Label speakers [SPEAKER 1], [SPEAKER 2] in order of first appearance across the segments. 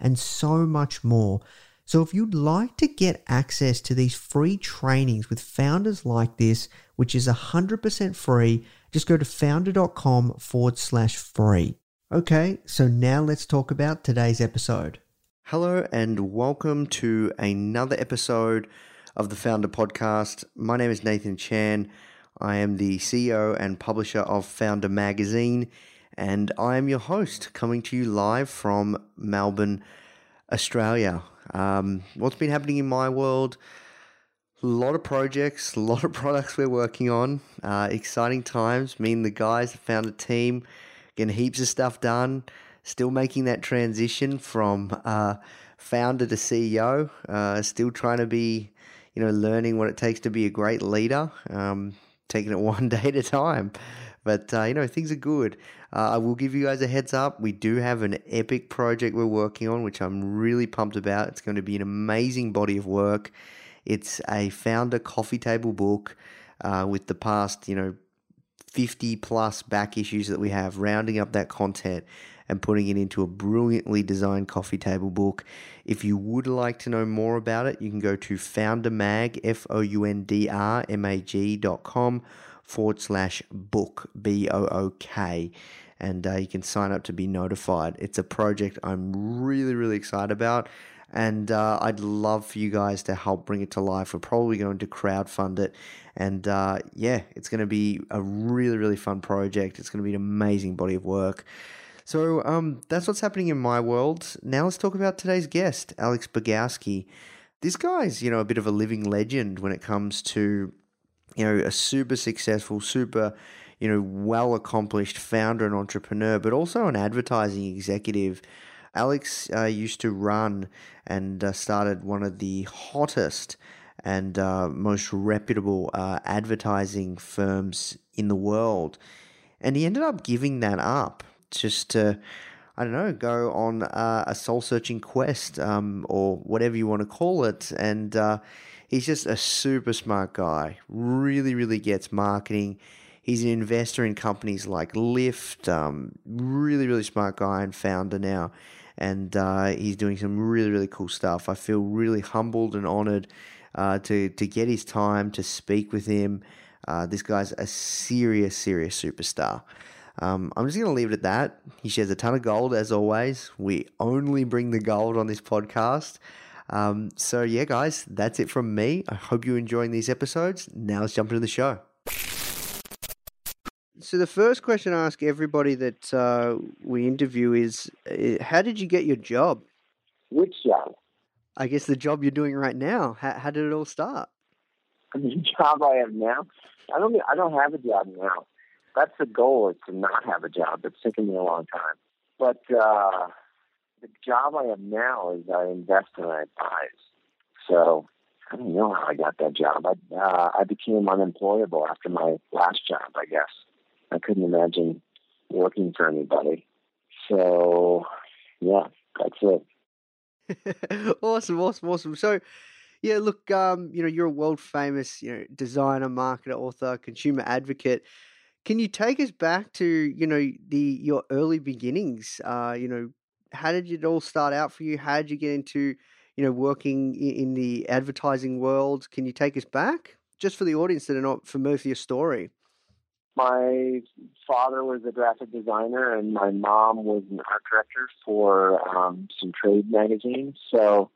[SPEAKER 1] and so much more. So, if you'd like to get access to these free trainings with founders like this, which is 100% free, just go to foundr.com forward slash free. Okay, so now let's talk about today's episode.
[SPEAKER 2] Hello, and welcome to another episode of the Foundr Podcast. My name is Nathan Chan. I am the CEO and publisher of Foundr Magazine, and I am your host coming to you live from Melbourne, Australia. Um, what's been happening in my world? A lot of projects, a lot of products we're working on. Uh, exciting times. Me and the guys, the a team, getting heaps of stuff done. Still making that transition from uh, founder to CEO. Uh, still trying to be, you know, learning what it takes to be a great leader. Um, taking it one day at a time. But, uh, you know, things are good. Uh, I will give you guys a heads up. We do have an epic project we're working on, which I'm really pumped about. It's going to be an amazing body of work. It's a founder coffee table book uh, with the past, you know, 50 plus back issues that we have, rounding up that content and putting it into a brilliantly designed coffee table book. If you would like to know more about it, you can go to foundrmag, dot com forward slash book, B O O K. And uh, you can sign up to be notified. It's a project I'm really, really excited about. And uh, I'd love for you guys to help bring it to life. We're probably going to crowdfund it. And uh, yeah, it's going to be a really, really fun project. It's going to be an amazing body of work. So um, that's what's happening in my world. Now let's talk about today's guest, Alex Bogusky. This guy's, you know, a bit of a living legend when it comes to, you know, a super successful, super, you know, well accomplished founder and entrepreneur, but also an advertising executive. Alex uh, used to run and uh, started one of the hottest and uh, most reputable uh, advertising firms in the world. And he ended up giving that up just to, I don't know, go on uh, a soul searching quest um, or whatever you want to call it. And uh, he's just a super smart guy, really, really gets marketing. He's an investor in companies like Lyft, um, really, really smart guy and founder now. And uh, he's doing some really, really cool stuff. I feel really humbled and honored uh, to, to get his time to speak with him. Uh, this guy's a serious, serious superstar. Um, I'm just going to leave it at that. He shares a ton of gold, as always. We only bring the gold on this podcast. Um, so, yeah, guys, that's it from me. I hope you're enjoying these episodes. Now let's jump into the show. So, the first question I ask everybody that uh, we interview is uh, How did you get your job?
[SPEAKER 3] Which job?
[SPEAKER 2] I guess the job you're doing right now. How, how did it all start?
[SPEAKER 3] The job I have now, I don't. I don't have a job now. That's the goal: is to not have a job. It's taken me a long time. But uh, the job I have now is I invest and I advise. So I don't know how I got that job. I uh, I became unemployable after my last job. I guess I couldn't imagine working for anybody. So yeah, that's it.
[SPEAKER 2] awesome, awesome, awesome. So, yeah, look, um, you know, you're a world famous, you know, designer, marketer, author, consumer advocate. Can you take us back to, you know, the your early beginnings? Uh, you know, how did it all start out for you? How did you get into, you know, working in the advertising world? Can you take us back, just for the audience that are not familiar with your story?
[SPEAKER 3] My father was a graphic designer, and my mom was an art director for um, some trade magazines. So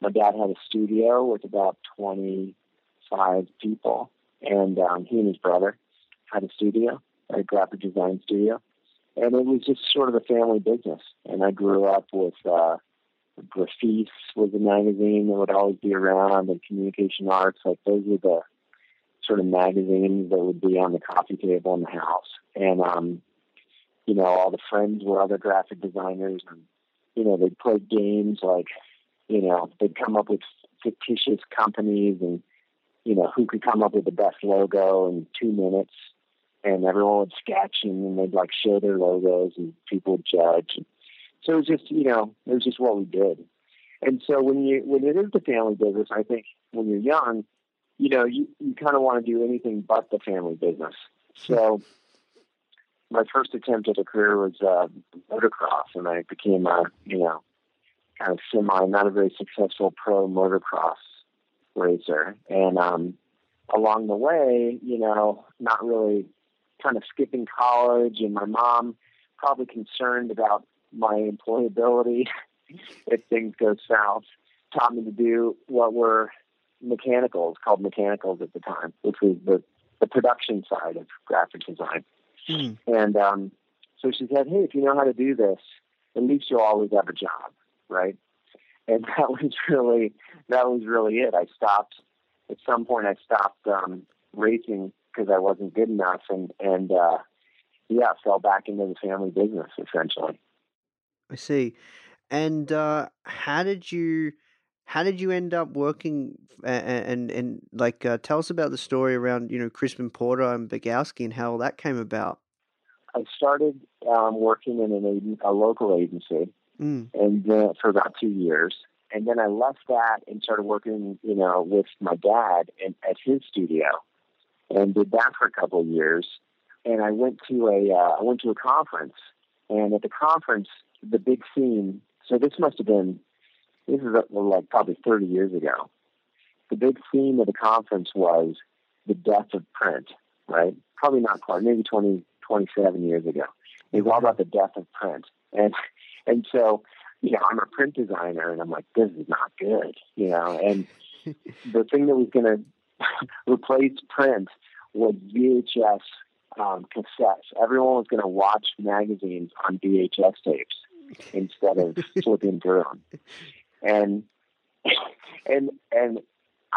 [SPEAKER 3] my dad had a studio with about 25 people, and um, he and his brother had a studio, a graphic design studio. And it was just sort of a family business. And I grew up with uh, was a magazine that would always be around, and Communication Arts. Like those were the sort of magazines that would be on the coffee table in the house. And, um, you know, all the friends were other graphic designers. And, you know, they'd play games like, you know, they'd come up with fictitious companies and, you know, who could come up with the best logo in two minutes. And everyone would sketch and they'd like show their logos and people would judge. So it was just, you know, it was just what we did. And so when you when it is the family business, I think when you're young, you know, you, you kind of want to do anything but the family business. So my first attempt at a career was uh, motocross, and I became a, you know, kind of semi, not a very successful pro motocross racer. And um, along the way, you know, not really kind of skipping college, and my mom probably concerned about my employability if things go south, taught me to do what were mechanicals called mechanicals at the time, which was the, the production side of graphic design.
[SPEAKER 2] Mm.
[SPEAKER 3] And um, so she said, "Hey, if you know how to do this, at least you'll always have a job, right?" And that was really that was really it. I stopped at some point. I stopped um, racing because I wasn't good enough, and and uh, yeah, fell back into the family business essentially.
[SPEAKER 2] I see. And uh, how did you how did you end up working and and, and like uh, tell us about the story around you know Crispin Porter and Bogusky and how that came about?
[SPEAKER 3] I started um, working in an a local agency,
[SPEAKER 2] mm.
[SPEAKER 3] and uh, for about two years, and then I left that and started working, you know, with my dad in, at his studio, and did that for a couple of years. And I went to a uh, I went to a conference, and at the conference, the big theme. So this must have been this is uh, like probably 30 years ago. The big theme of the conference was the death of print, right? Probably not quite, maybe 20, 27 years ago. It was all about the death of print. And, and so, you know, I'm a print designer and I'm like, this is not good, you know, and the thing that was going to replace print was VHS um, cassettes. Everyone was going to watch magazines on VHS tapes instead of flipping through them and and and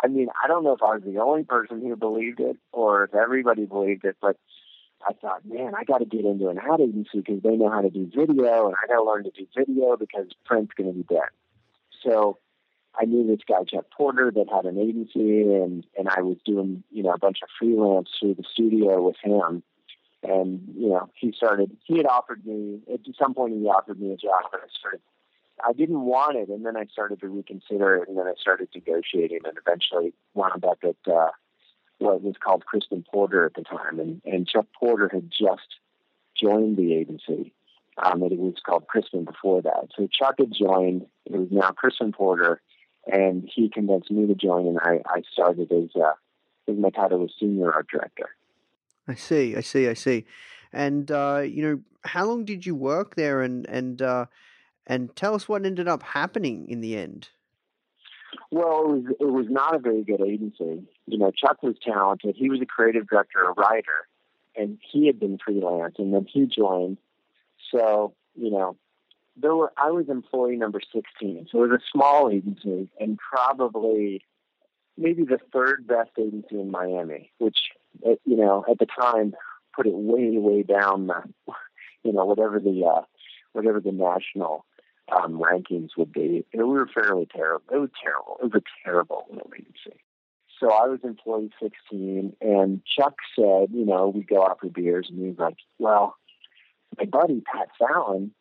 [SPEAKER 3] I mean, I don't know if I was the only person who believed it or if everybody believed it, but I thought, man, I got to get into an ad agency because they know how to do video, and I got to learn to do video because print's going to be dead. So I knew this guy Chuck Porter that had an agency, and and I was doing you know a bunch of freelance through the studio with him. And you know, he started. He had offered me at some point. He offered me a job, and I started I didn't want it, and then I started to reconsider it, and then I started negotiating, and eventually wound up at uh, what was called Crispin Porter at the time, and and Chuck Porter had just joined the agency. Um, it was called Crispin before that. So Chuck had joined. It was now Crispin Porter, and he convinced me to join, and I, I started as uh, as my title was senior art director.
[SPEAKER 2] I see, I see, I see. And uh, you know, how long did you work there? And and uh, and tell us what ended up happening in the end.
[SPEAKER 3] Well, it was, it was not a very good agency. You know, Chuck was talented. He was a creative director, a writer, and he had been freelance, and then he joined. So, you know, there were I was employee number 16, so it was a small agency and probably maybe the third best agency in Miami, which uh, you know at the time put it way way down the you know whatever the uh, whatever the national um, rankings would be. And we were fairly terrible. It was terrible. It was a terrible little agency. So I was employee 16, and Chuck said, you know, we go out for beers, and he was like, well, my buddy Pat Fallon,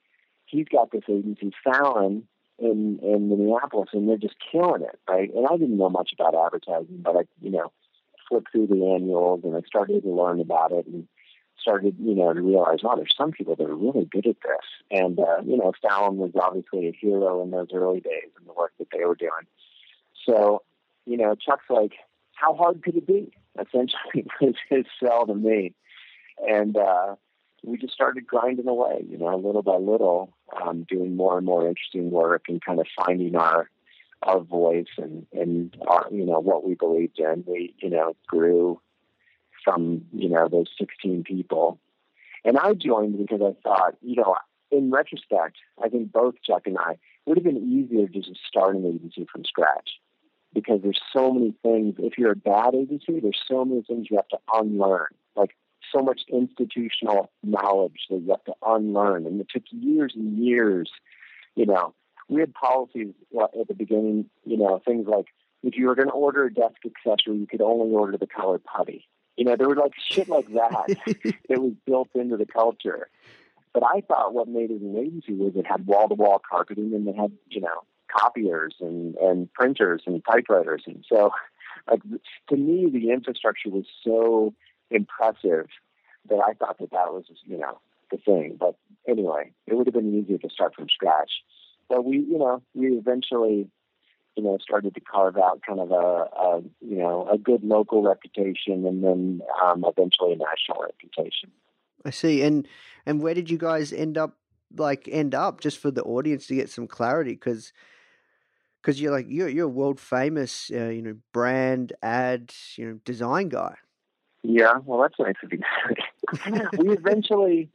[SPEAKER 3] he's got this agency Fallon in in Minneapolis, and they're just killing it, right? And I didn't know much about advertising, but I, you know, flipped through the annuals and I started to learn about it and started, you know, to realize, oh, there's some people that are really good at this. And uh, you know, Fallon was obviously a hero in those early days and the work that they were doing. So, you know, Chuck's like, how hard could it be? Essentially, was his sell to me, and. uh we just started grinding away, you know, little by little, um, doing more and more interesting work and kind of finding our our voice and and our, you know what we believed in. We you know grew from you know those 16 people, and I joined because I thought you know in retrospect, I think both Chuck and I would have been easier just to just start an agency from scratch because there's so many things. If you're a bad agency, there's so many things you have to unlearn. Like so much institutional knowledge that you have to unlearn. And it took years and years, you know. We had policies uh, at the beginning, you know, things like if you were going to order a desk accessory, you could only order the color putty. You know, there was like shit like that that was built into the culture. But I thought what made it an agency was it had wall to wall carpeting and they had, you know, copiers and, and printers and typewriters. And so, like, to me, the infrastructure was so impressive that I thought that that was, you know, the thing. But anyway, it would have been easier to start from scratch. But we, you know, we eventually, you know, started to carve out kind of a, a you know, a good local reputation and then um, eventually a national reputation.
[SPEAKER 2] I see. And and where did you guys end up? Like end up just for the audience to get some clarity because because you're like you're you're a world famous uh, you know brand ad you know design guy.
[SPEAKER 3] Yeah, well, that's nice of you. we eventually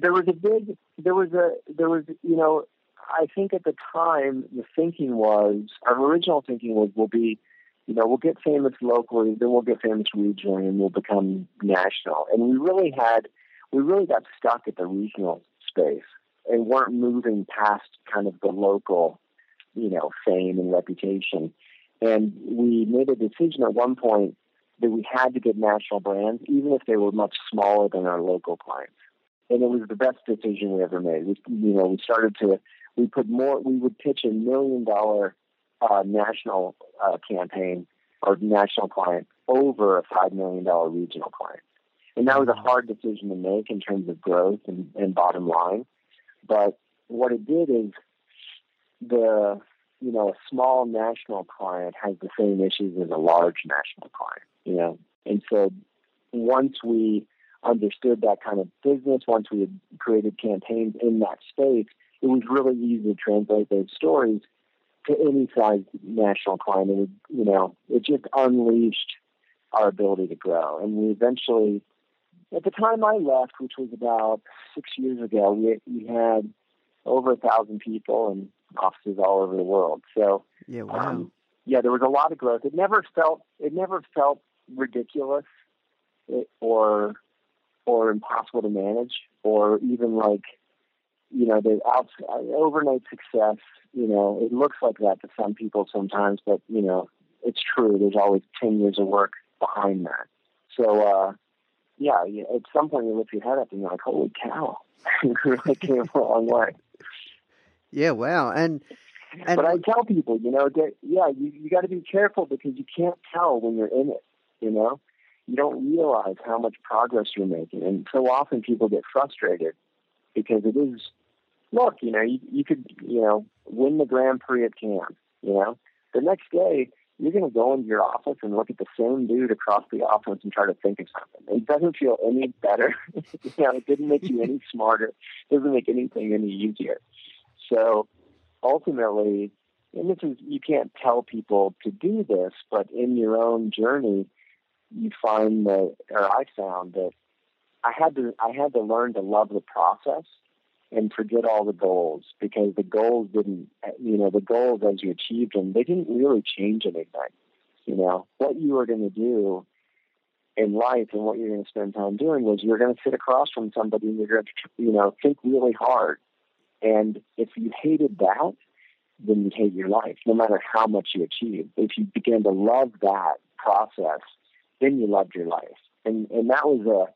[SPEAKER 3] there was a big there was a there was you know I think at the time the thinking was our original thinking was we'll be you know we'll get famous locally then we'll get famous regionally and we'll become national and we really had we really got stuck at the regional space and weren't moving past kind of the local you know fame and reputation and we made a decision at one point that we had to get national brands, even if they were much smaller than our local clients. And it was the best decision we ever made. We, you know, we started to, we put more, we would pitch a million dollar uh, national uh, campaign or national client over a $5 million regional client. And that was a hard decision to make in terms of growth and, and bottom line. But what it did is the, you know, a small national client has the same issues as a large national client you know. And so once we understood that kind of business, once we had created campaigns in that space, it was really easy to translate those stories to any size national client. And, you know, it just unleashed our ability to grow. And we eventually, at the time I left, which was about six years ago, we, we had over a thousand people and offices all over the world. So,
[SPEAKER 2] yeah, wow.
[SPEAKER 3] Um, yeah, there was a lot of growth. It never felt, it never felt ridiculous or or impossible to manage or even like you know the out, overnight success you know it looks like that to some people sometimes but you know it's true. There's always 10 years of work behind that. So uh yeah at some point you lift your head up and you're like holy cow. You really came a long way.
[SPEAKER 2] Yeah wow. And and
[SPEAKER 3] but I tell people, you know, that yeah, you, you got to be careful because you can't tell when you're in it you know you don't realize how much progress you're making and so often people get frustrated because it is look you know you, you could you know win the grand prix at Cannes you know the next day you're going to go into your office and look at the same dude across the office and try to think of something. It doesn't feel any better. you know, it didn't make you any smarter. It doesn't make anything any easier. So ultimately, and this is you can't tell people to do this, but in your own journey, you find that, or I found that I had to, I had to learn to love the process and forget all the goals because the goals didn't, you know, the goals as you achieved them, they didn't really change anything. You know, what you were going to do in life and what you're going to spend time doing was you're going to sit across from somebody and you're going to, you know, think really hard. And if you hated that, then you'd hate your life, no matter how much you achieve. If you begin to love that process, then you loved your life. And and that was a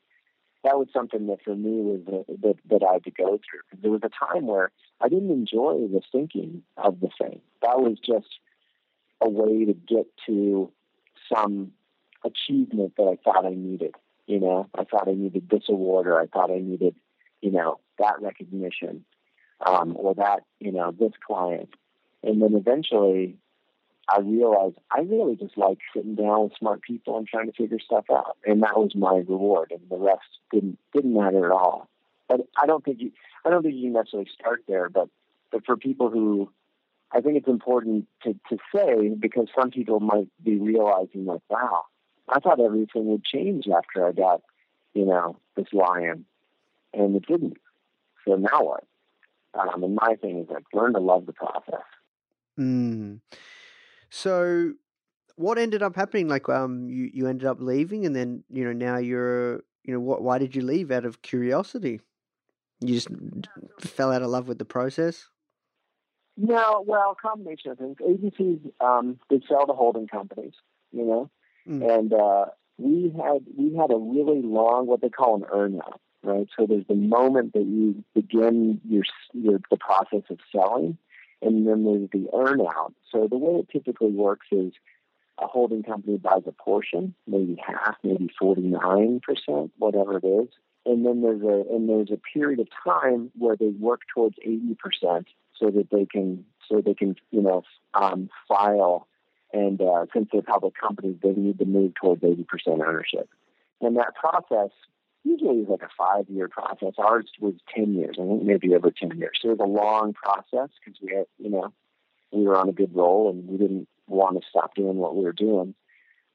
[SPEAKER 3] that was something that for me was a, that that I had to go through. There was a time where I didn't enjoy the thinking of the thing. That was just a way to get to some achievement that I thought I needed. You know, I thought I needed this award, or I thought I needed, you know, that recognition, um, or that, you know, this client. And then eventually, I realized I really just like sitting down with smart people and trying to figure stuff out, and that was my reward. And the rest didn't didn't matter at all. But I don't think you I don't think you necessarily start there. But but for people who I think it's important to, to say because some people might be realizing like, wow, I thought everything would change after I got, you know, this lion, and it didn't. So now what? Um, and my thing is like learn to love the process.
[SPEAKER 2] Mm. So, what ended up happening? Like, um, you you ended up leaving, and then you know now you're you know what? Why did you leave? Out of curiosity, you just fell out of love with the process.
[SPEAKER 3] No, well, combination of things. Agencies um, they sell to holding companies, you know,
[SPEAKER 2] Mm.
[SPEAKER 3] and uh, we had we had a really long what they call an earnout, right? So there's the moment that you begin your your the process of selling, and then there's the earnout. So the way it typically works is a holding company buys a portion, maybe half, maybe forty nine percent, whatever it is, and then there's a and there's a period of time where they work towards eighty percent, so that they can so they can you know um, file and uh, since they're public companies, they need to move towards 80% ownership. And that process usually is like a five year process. Ours was 10 years, I think maybe over 10 years. So it was a long process because we had, you know, we were on a good roll and we didn't want to stop doing what we were doing.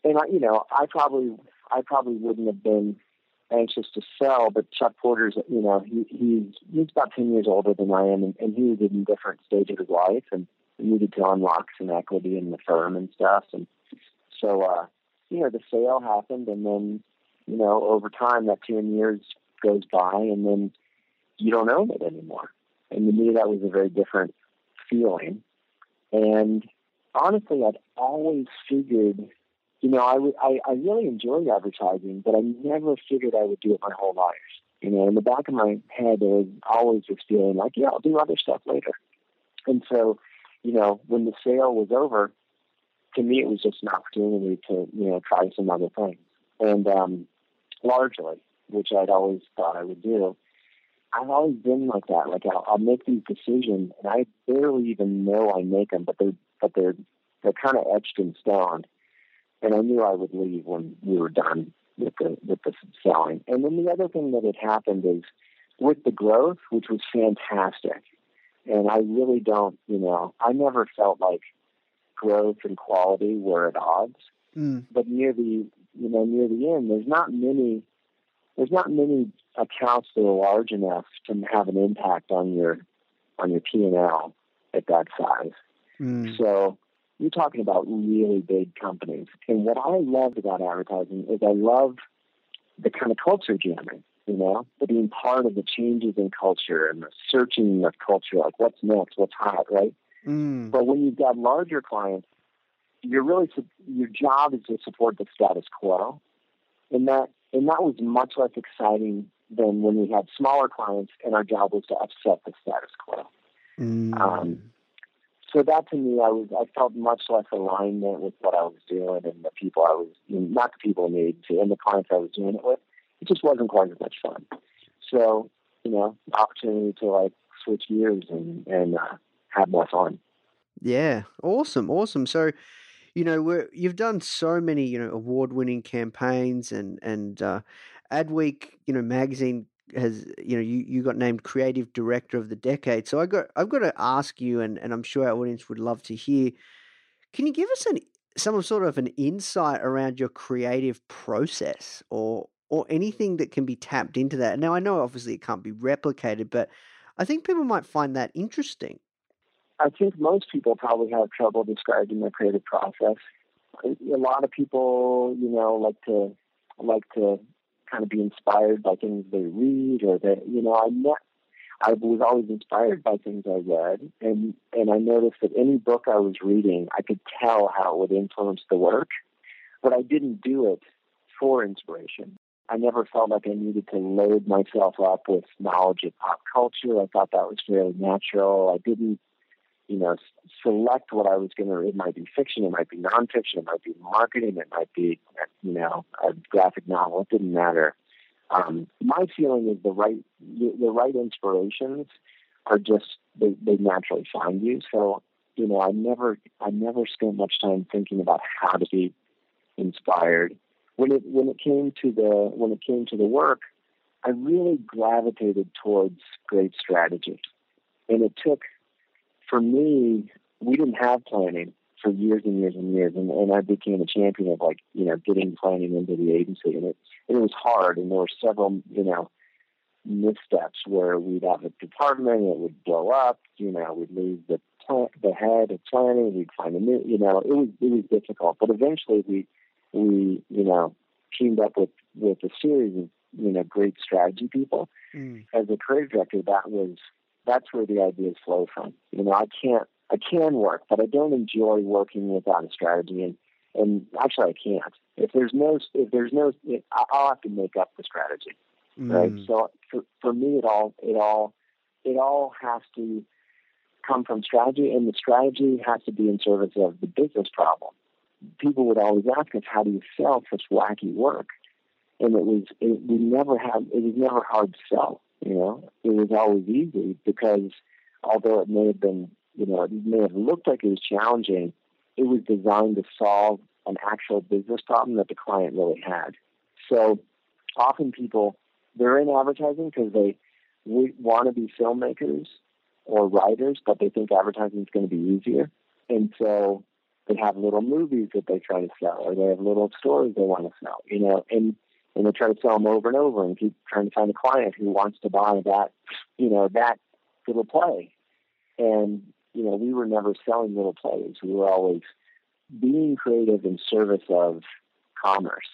[SPEAKER 3] And I, you know, I probably, I probably wouldn't have been anxious to sell, but Chuck Porter's, you know, he, he's, he's about 10 years older than I am and, and he was in a different stage of his life. And, needed to unlock some equity in the firm and stuff. And so, uh, you know, the sale happened, and then, you know, over time, that 10 years goes by, and then you don't own it anymore. And to me, that was a very different feeling. And honestly, I'd always figured, you know, I, w- I, I really enjoyed advertising, but I never figured I would do it my whole life. You know, in the back of my head, there was always this feeling like, yeah, I'll do other stuff later. And so, you know, when the sale was over, to me it was just an opportunity to, you know, try some other things. And um, largely, which I'd always thought I would do, I've always been like that. Like I'll, I'll make these decisions, and I barely even know I make them, but they're but they're they're kind of etched in stone. And I knew I would leave when we were done with the with the selling. And then the other thing that had happened is with the growth, which was fantastic and I really don't, you know, I never felt like growth and quality were at odds.
[SPEAKER 2] Mm.
[SPEAKER 3] But near the, you know, near the end, there's not many, there's not many accounts that are large enough to have an impact on your, on your P and L at that size.
[SPEAKER 2] Mm.
[SPEAKER 3] So you're talking about really big companies. And what I loved about advertising is I love the kind of culture jamming you know, being part of the changes in culture and the searching of culture, like what's next, what's hot, right?
[SPEAKER 2] Mm.
[SPEAKER 3] But when you've got larger clients, you're really your job is to support the status quo, and that and that was much less exciting than when we had smaller clients and our job was to upset the status quo.
[SPEAKER 2] Mm.
[SPEAKER 3] Um, so that to me, I was I felt much less alignment with what I was doing and the people I was not the people I needed to and the clients I was doing it with it just wasn't quite as much fun. So, you know, opportunity to like switch gears and and uh, have more fun.
[SPEAKER 2] Yeah, awesome, awesome. So, you know, you've done so many, you know, award-winning campaigns, and and uh, Adweek, you know, magazine has, you know, you, you got named creative director of the decade. So I got I've got to ask you, and and I'm sure our audience would love to hear. Can you give us an some sort of an insight around your creative process, or or anything that can be tapped into that. Now, I know obviously it can't be replicated, but
[SPEAKER 1] I think people might find that interesting.
[SPEAKER 3] I think most people probably have trouble describing their creative process. A lot of people, you know, like to like to kind of be inspired by things they read or that you know I met I was always inspired by things I read and and I noticed that any book I was reading I could tell how it would influence the work but I didn't do it for inspiration. I never felt like I needed to load myself up with knowledge of pop culture. I thought that was fairly natural. I didn't you know, select what I was going to. It might be fiction, it might be nonfiction, it might be marketing, it might be, you know, a graphic novel. It didn't matter. Um, my feeling is the right, the right inspirations are just they, they naturally find you. So, you know, I never, I never spent much time thinking about how to be inspired. When it when it came to the when it came to the work, I really gravitated towards great strategy, and it took for me, we didn't have planning for years and years and years, and, and I became a champion of like you know getting planning into the agency, and it and it was hard, and there were several you know missteps where we'd have a department, it would blow up, you know, we'd lose the the head of planning, we'd find a new, you know, it was it was difficult, but eventually we we you know teamed up with with a series of you know great strategy people. Mm. As a creative director, that was that's where the ideas flow from. You know, I can't, I can work, but I don't enjoy working without a strategy. And, and actually, I can't. If there's no, if there's no, I'll have to make up the strategy, mm. right? So for, for me, it all, it all, it all has to come from strategy, and the strategy has to be in service of the business problem. People would always ask us, "How do you sell such wacky work?" And it was, it, we never had, it was never hard to sell you know, it was always easy because although it may have been, you know, it may have looked like it was challenging, it was designed to solve an actual business problem that the client really had. So often people, they're in advertising because they want to be filmmakers or writers, but they think advertising is going to be easier. And so they have little movies that they try to sell, or they have little stories they want to sell, you know, and and they try to sell them over and over and keep trying to find a client who wants to buy that, you know, that little play. And, you know, we were never selling little plays. We were always being creative in service of commerce.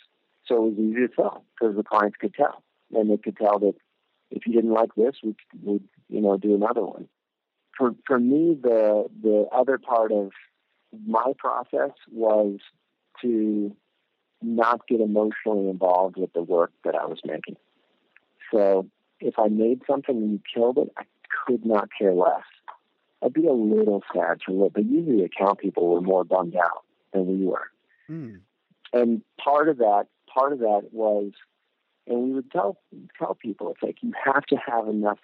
[SPEAKER 3] So it was easy to sell because the clients could tell. And they could tell that if you didn't like this, we would, you know, do another one. For, for me, the, the other part of my process was to not get emotionally involved with the work that I was making. So if I made something and you killed it, I could not care less. I'd be a little sad to look, but usually account people were more bummed out than we were. Mm. And part of that, part of that was, and we would tell tell people, it's like you have to have enough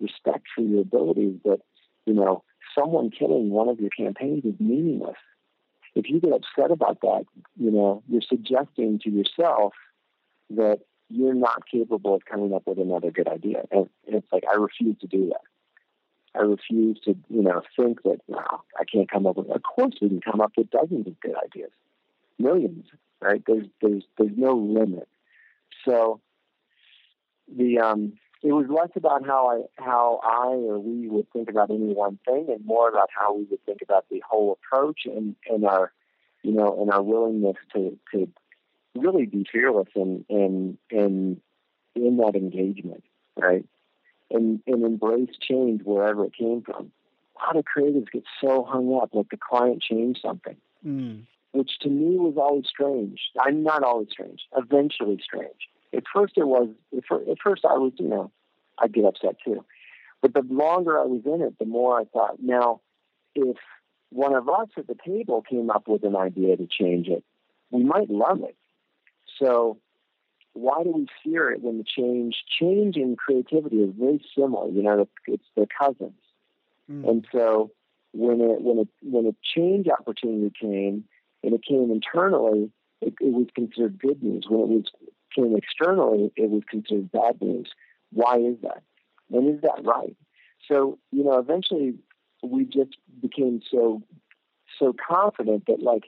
[SPEAKER 3] respect for your abilities that you know someone killing one of your campaigns is meaningless if you get upset about that, you know, you're suggesting to yourself that you're not capable of coming up with another good idea. And, it's like, I refuse to do that. I refuse to, you know, think that, no, I can't come up with, of course we can come up with dozens of good ideas, millions, right? There's, there's, there's no limit. So the, um, it was less about how I how I or we would think about any one thing, and more about how we would think about the whole approach and, and our you know and our willingness to to really be fearless and and and in that engagement, right? And and embrace change wherever it came from. A lot of creatives get so hung up, like the client changed something, mm. which to me was always strange. I'm not always strange. Eventually strange at first it was at first I was you know I'd get upset too, but the longer I was in it, the more I thought. Now, if one of us at the table came up with an idea to change it, we might love it. So why do we fear it when the change change in creativity is very similar? You know, it's the cousins, mm. and so when it when it when a change opportunity came and it came internally, it, it was considered good news. When it was came externally, it was considered bad news. Why is that? And is that right? So, you know, eventually we just became so so confident that like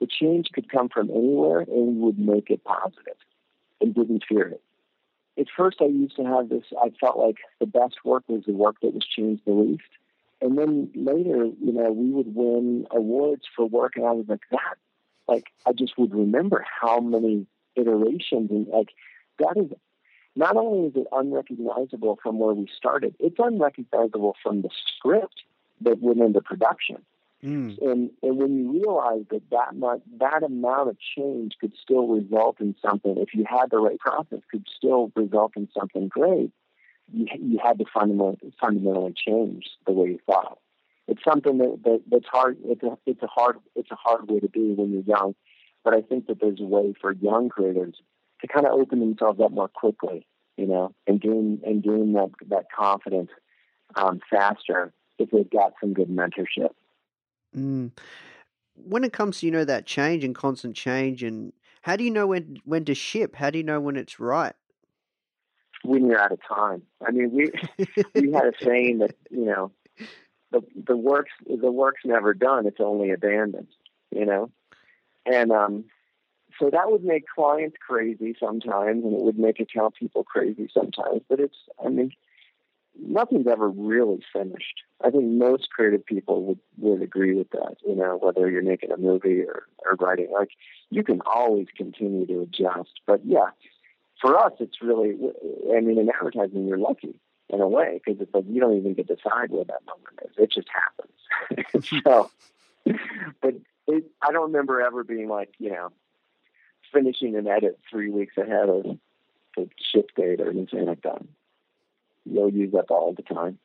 [SPEAKER 3] the change could come from anywhere and we would make it positive and didn't fear it. at first I used to have this. I felt like the best work was the work that was changed the least. And then later, you know, we would win awards for work, and I was like, that, like, I just would remember how many iterations and like that is not only is it unrecognizable from where we started, it's unrecognizable from the script that went into production.
[SPEAKER 2] Mm.
[SPEAKER 3] And and when you realize that that much, that amount of change could still result in something, if you had the right process, could still result in something great. You you had to fundamentally fundamentally change the way you thought. It's something that, that that's hard. It's a it's a hard it's a hard way to be when you're young, but I think that there's a way for young creators to kind of open themselves up more quickly, you know, and gain and gain that that confidence um, faster if they've got some good mentorship.
[SPEAKER 2] Mm. When it comes to you know that change and constant change, and how do you know when when to ship? How do you know when it's right?
[SPEAKER 3] When you're out of time. I mean, we we had a saying that you know the the work's the work's never done; it's only abandoned. You know, and um, so that would make clients crazy sometimes, and it would make account people crazy sometimes. But it's, I mean, nothing's ever really finished. I think most creative people would, would agree with that, you know, whether you're making a movie or, or writing. Like, you can always continue to adjust. But yeah, for us, it's really, I mean, in advertising, you're lucky in a way because it's like you don't even get to decide where that moment is. It just happens. so, but it, I don't remember ever being like, you know, finishing an edit three weeks ahead of the ship date or anything like that you'll use that all the time.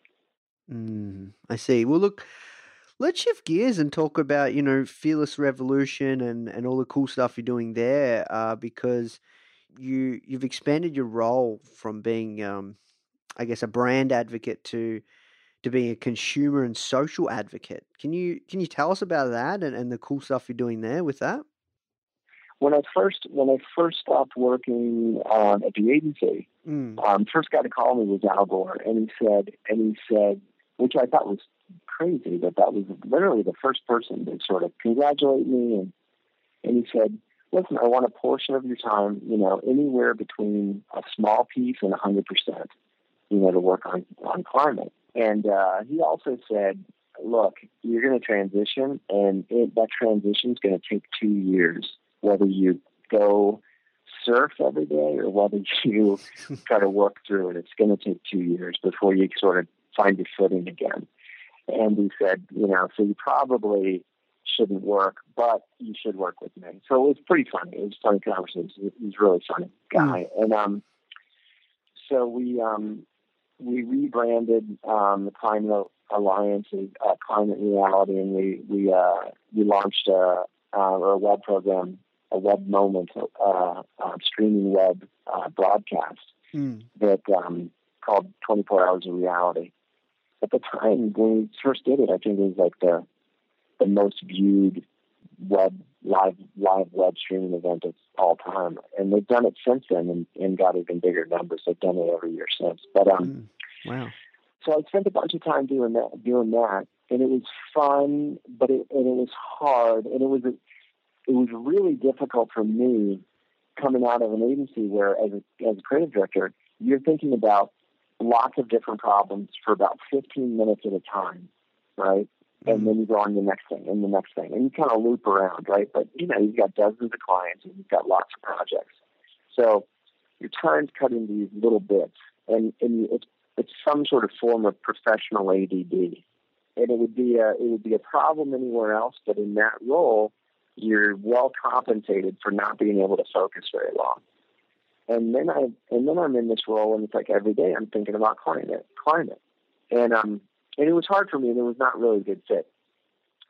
[SPEAKER 2] Mm, I see. Well, look, let's shift gears and talk about you know Fearless Revolution and and all the cool stuff you're doing there, uh, because you you've expanded your role from being, um, I guess, a brand advocate to to being a consumer and social advocate. Can you can you tell us about that and, and the cool stuff you're doing there with that?
[SPEAKER 3] when I first when I first stopped working um, at the agency, mm. um, first guy to call me was Al Gore, and he said, and he said, which I thought was crazy, that that was literally the first person to sort of congratulate me, and and he said, listen, I want a portion of your time, you know, anywhere between a small piece and a hundred percent, you know, to work on on climate. And uh, he also said, look, you're going to transition, and it, that transition is going to take two years whether you go surf every day or whether you try to work through it. It's going to take two years before you sort of find your footing again. And he said, you know, so you probably shouldn't work, but you should work with me. So it was pretty funny. It was a funny conversation. He's a really funny guy. Mm. And um, so we um, we rebranded um, the Climate Alliance as uh, Climate Reality, and we we uh, we launched a, uh, a web program a web moment, uh, uh, streaming web uh, broadcast mm. that um, called 24 Hours of Reality. At the time when we first did it, I think it was like the the most viewed web live live web streaming event of all time, and they've done it since then and, and got even bigger numbers. They've done it every year since. But um,
[SPEAKER 2] mm. wow.
[SPEAKER 3] So I spent a bunch of time doing that, doing that, and it was fun, but it and it was hard, and it was it was really difficult for me coming out of an agency where, as a, as a creative director, you're thinking about lots of different problems for about 15 minutes at a time, right? And mm-hmm. then you go on the next thing and the next thing, and you kind of loop around, right? But you know, you've got dozens of clients and you've got lots of projects, so your time's cut into these little bits, and and it's it's some sort of form of professional ADD, and it would be a it would be a problem anywhere else, but in that role, you're well compensated for not being able to focus very long. And then I and then I'm in this role and it's like every day I'm thinking about climate, climate. And um and it was hard for me and it was not really a good fit.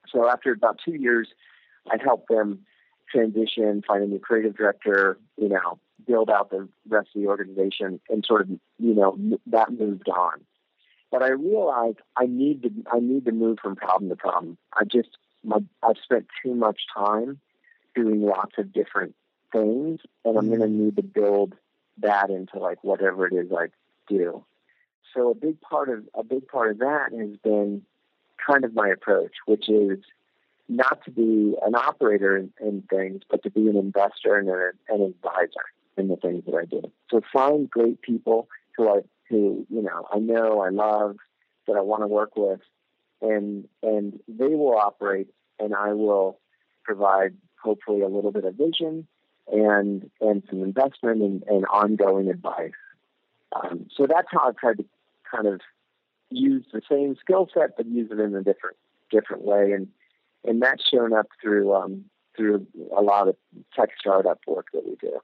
[SPEAKER 3] So after about two years I helped them transition, find a new creative director, you know, build out the rest of the organization and sort of, you know, that moved on. But I realized I need to I need to move from problem to problem. I just my I've spent too much time doing lots of different things, and I'm going to mm-hmm. need to build that into like whatever it is I do. So a big part of a big part of that has been kind of my approach, which is not to be an operator in, in things, but to be an investor and an, an advisor. in the things that I do. So find great people who I who you know I know I love that I want to work with, and and they will operate, and I will provide hopefully a little bit of vision and and some investment and, and ongoing advice. Um, so that's how I've tried to kind of use the same skill set, but use it in a different different way, and and that's shown up through um, through a lot of tech startup work that we do.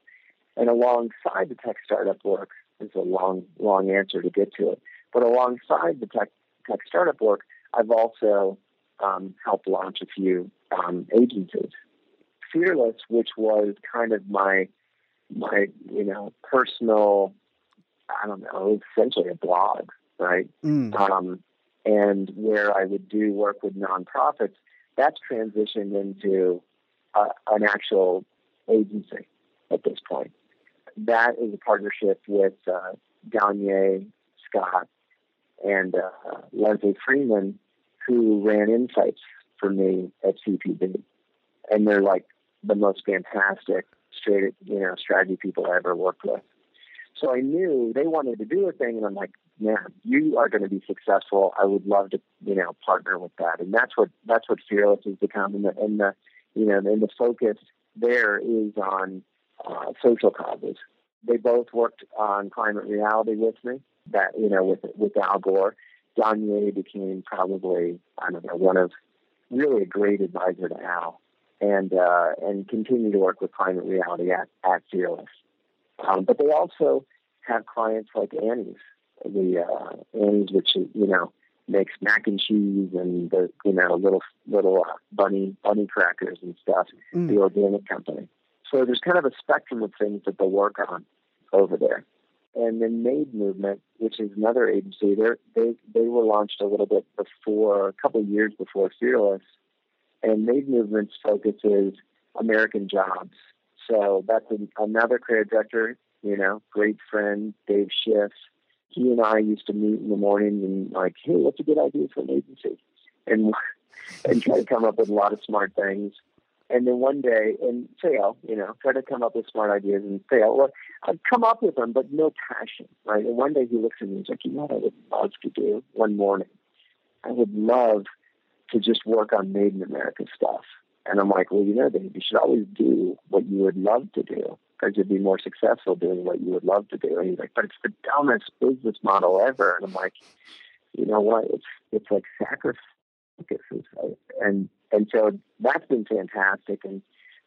[SPEAKER 3] And alongside the tech startup work is a long long answer to get to it, but alongside the tech tech startup work, I've also um, helped launch a few um, agencies. Fearless, which was kind of my my you know personal, I don't know, essentially a blog, right?
[SPEAKER 2] Mm.
[SPEAKER 3] Um, and where I would do work with nonprofits. That's transitioned into uh, an actual agency at this point. That is a partnership with uh, Gagne Scott and uh, Leslie Freeman, who ran insights for me at CPB, and they're like the most fantastic straight, you know, strategy people I ever worked with. So I knew they wanted to do a thing, and I'm like, man, you are going to be successful. I would love to, you know, partner with that, and that's what that's what Fearless has become, and the, and the you know, and the focus there is on uh, social causes. They both worked on climate reality with me. That you know, with with Al Gore, Gagne became probably I don't know one of really a great advisor to Al, and uh, and continue to work with climate reality at at Fearless. Um, but they also have clients like Annie's, the uh, Annie's, which you know makes mac and cheese and the you know little little uh, bunny bunny crackers and stuff.
[SPEAKER 2] Mm.
[SPEAKER 3] The organic company. So there's kind of a spectrum of things that they work on over there. And then Made Movement, which is another agency, they they were launched a little bit before, a couple of years before Fearless. And Made Movement's focus is American jobs. So that's an, another creative director, you know, great friend, Dave Schiff. He and I used to meet in the morning and like, hey, what's a good idea for an agency? And and try to come up with a lot of smart things. And then one day, and fail, you know, try to come up with smart ideas and fail. Well, I'd come up with them, but no passion, right? And one day he looks at me and he's like, you know what I would love to do one morning? I would love to just work on Made in America stuff. And I'm like, well, you know, Dave, you should always do what you would love to do because you'd be more successful doing what you would love to do. And he's like, but it's the dumbest business model ever. And I'm like, you know what? It's it's like sacrifices, and and so that's been fantastic. And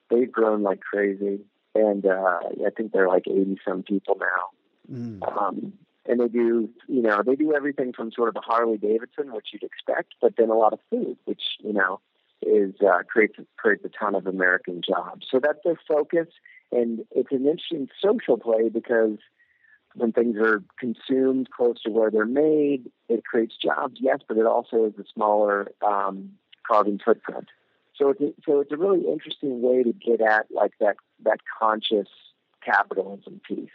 [SPEAKER 3] they've grown like crazy. And uh, I think they're like 80 some people now.
[SPEAKER 2] Mm.
[SPEAKER 3] Um, and they do, you know, they do everything from sort of a Harley Davidson, which you'd expect, but then a lot of food, which you know is uh, creates creates a ton of American jobs. So that's their focus, and it's an interesting social play because when things are consumed close to where they're made, it creates jobs, yes, but it also is a smaller um, carbon footprint. So it's a, so it's a really interesting way to get at like that that conscious capitalism piece,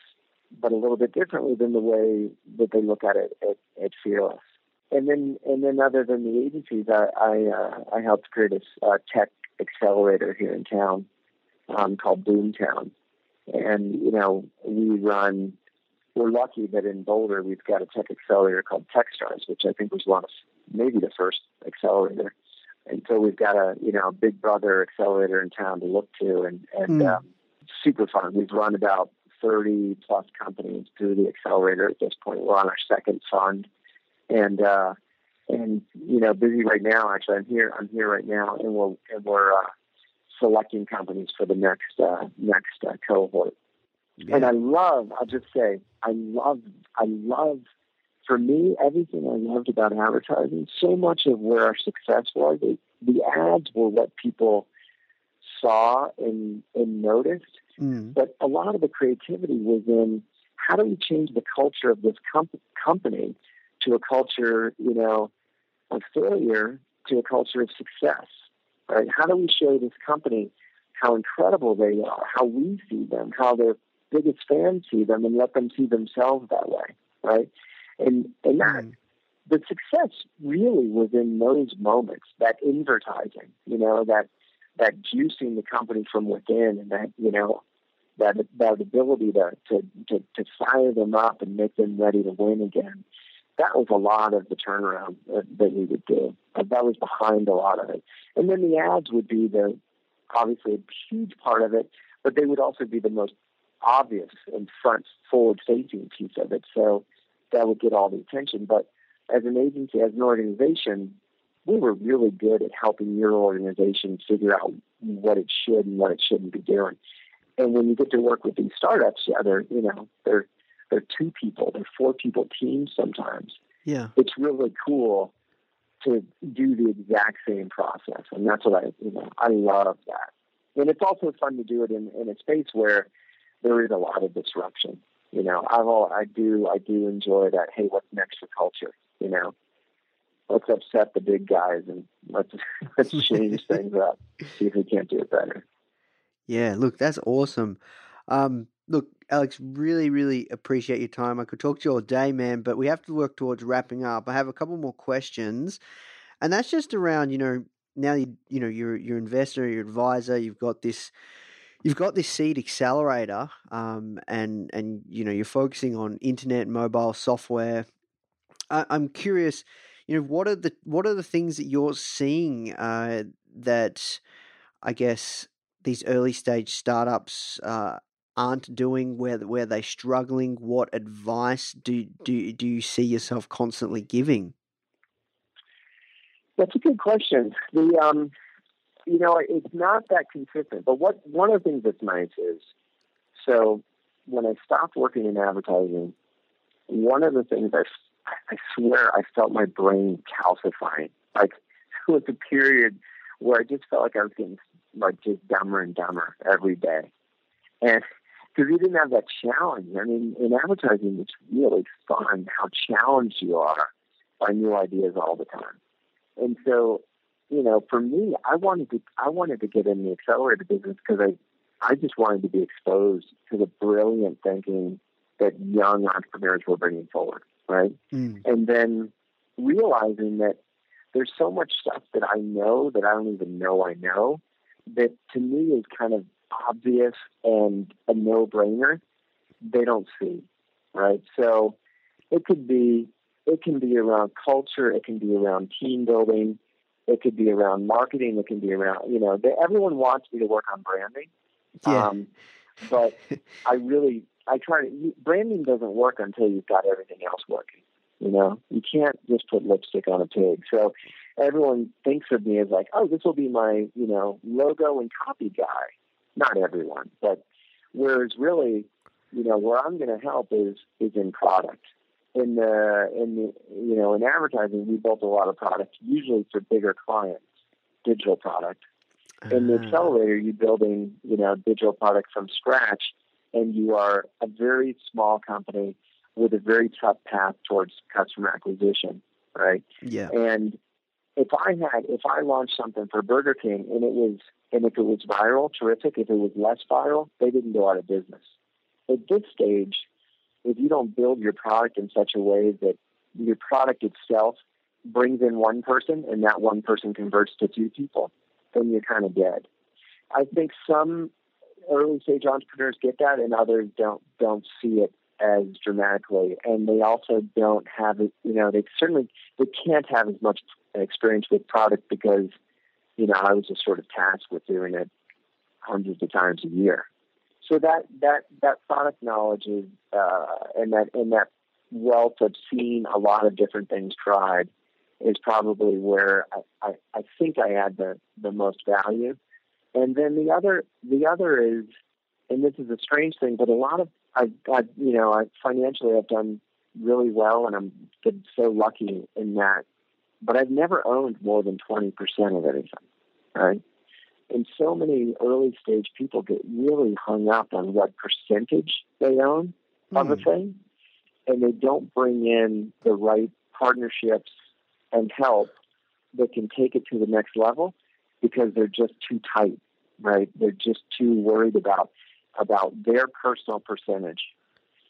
[SPEAKER 3] but a little bit differently than the way that they look at it at, at Fearless and then and then other than the agencies, I I, uh, I helped create a uh, tech accelerator here in town um, called Boomtown, and you know we run. We're lucky that in Boulder we've got a tech accelerator called TechStars, which I think was one of maybe the first accelerator. And so we've got a you know a big brother accelerator in town to look to, and and
[SPEAKER 2] Mm.
[SPEAKER 3] um, super fun. We've run about thirty plus companies through the accelerator at this point. We're on our second fund and uh, and you know busy right now. Actually, I'm here. I'm here right now, and we're and we're uh, selecting companies for the next uh, next uh, cohort. And I love. I'll just say, I love. I love. For me, everything I loved about advertising, so much of where our success was, the, the ads were what people saw and, and noticed.
[SPEAKER 2] Mm.
[SPEAKER 3] But a lot of the creativity was in how do we change the culture of this com- company to a culture, you know, of failure to a culture of success, right? How do we show this company how incredible they are, how we see them, how their biggest fans see them, and let them see themselves that way, right? And and that
[SPEAKER 2] Mm.
[SPEAKER 3] the success really was in those moments, that advertising, you know, that that juicing the company from within, and that you know, that that ability to, to to to fire them up and make them ready to win again. That was a lot of the turnaround that, that we would do. That was behind a lot of it, and then the ads would be the obviously a huge part of it, but they would also be the most obvious and front forward facing piece of it. So that would get all the attention. But as an agency, as an organization, we were really good at helping your organization figure out what it should and what it shouldn't be doing. And when you get to work with these startups, yeah, they're you know they're they're two people, they're four people teams sometimes.
[SPEAKER 1] Yeah,
[SPEAKER 3] it's really cool to do the exact same process, and that's what I you know I love that. And it's also fun to do it in, in a space where there is a lot of disruption. You know, I've all, I do I do enjoy that. Hey, what's next for culture? You know, let's upset the big guys and let's let's change things up. See if we can't do it better.
[SPEAKER 2] Yeah, look, that's awesome. Um, look, Alex, really, really appreciate your time. I could talk to you all day, man, but we have to work towards wrapping up. I have a couple more questions, and that's just around, you know, now you you know you're you're investor, your advisor, you've got this you've got this seed accelerator, um, and and you know you're focusing on internet, mobile software. I, I'm curious, you know, what are the what are the things that you're seeing uh, that I guess these early stage startups uh, aren't doing, where where they're struggling? What advice do do do you see yourself constantly giving?
[SPEAKER 3] That's a good question. The um, you know, it's not that consistent. But what one of the things that's nice is, so when I stopped working in advertising, one of the things I, I swear I felt my brain calcifying. Like it was a period where I just felt like I was getting like just dumber and dumber every day, and because you didn't have that challenge. I mean, in advertising, it's really fun how challenged you are by new ideas all the time. And so you know, for me, I wanted to I wanted to get in the accelerator business because I I just wanted to be exposed to the brilliant thinking that young entrepreneurs were bringing forward, right? Mm. And then realizing that there's so much stuff that I know that I don't even know I know that to me is kind of obvious and a no-brainer. They don't see, right? So it could be it can be around culture, it can be around team building, it could be around marketing. It can be around, you know, they, everyone wants me to work on branding.
[SPEAKER 2] Yeah. Um,
[SPEAKER 3] but I really, I try to, branding doesn't work until you've got everything else working. You know, you can't just put lipstick on a pig. So everyone thinks of me as like, oh, this will be my, you know, logo and copy guy. Not everyone, but whereas really, you know, where I'm going to help is is in product. In the in the you know in advertising we built a lot of products usually for bigger clients digital product. In the ah. accelerator you're building you know digital product from scratch and you are a very small company with a very tough path towards customer acquisition right?
[SPEAKER 2] Yeah.
[SPEAKER 3] And if i had if i launched something for burger king and it was and if it was viral terrific if it was less viral they didn't go out of business at this stage if you don't build your product in such a way that your product itself brings in one person and that one person converts to two people, then you're kind of dead. I think some early stage entrepreneurs get that and others don't don't see it as dramatically and they also don't have it you know they certainly they can't have as much experience with product because you know I was just sort of tasked with doing it hundreds of times a year so that that that product knowledge is uh, and that and that wealth of seeing a lot of different things tried is probably where I, I, I think I add the, the most value. And then the other the other is, and this is a strange thing, but a lot of I've, I've you know I financially I've done really well, and I'm been so lucky in that. But I've never owned more than twenty percent of anything, right? And so many early stage people get really hung up on what percentage they own mm. of a hmm. thing, and they don't bring in the right partnerships and help that can take it to the next level because they're just too tight, right? They're just too worried about about their personal percentage,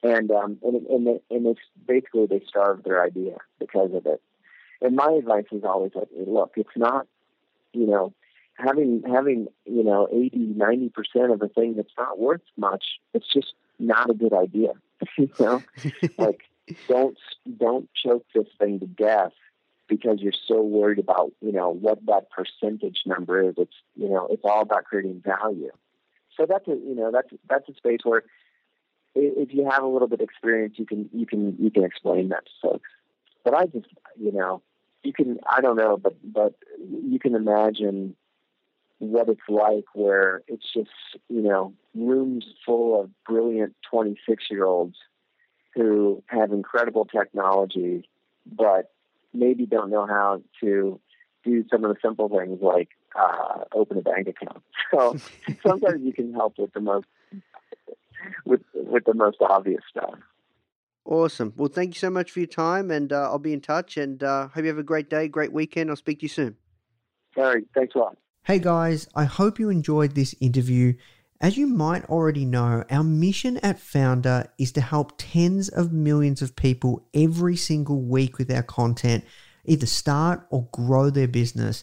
[SPEAKER 3] and um, and and, they, and it's basically they starve their idea because of it. And my advice is always like, look, it's not, you know, having having you know 80 90 percent of a thing that's not worth much it's just not a good idea you know? Like don't don't choke this thing to death because you're so worried about you know what that percentage number is. It's you know it's all about creating value so that's a you know that's that's a space where if you have a little bit of experience you can you can you can explain that to folks. But i just you know you can i don't know but but you can imagine what it's like where it's just, you know, rooms full of brilliant 26 year olds who have incredible technology, but maybe don't know how to do some of the simple things like uh, open a bank account. So sometimes you can help with the most with with the most obvious stuff.
[SPEAKER 4] Awesome. Well, thank you so much for your time, and uh, I'll be in touch. And uh, hope you have a great day, great weekend. I'll speak to you soon.
[SPEAKER 3] All right. Thanks a lot.
[SPEAKER 2] Hey guys, I hope you enjoyed this interview. As you might already know, our mission at Foundr is to help tens of millions of people every single week with our content, either start or grow their business,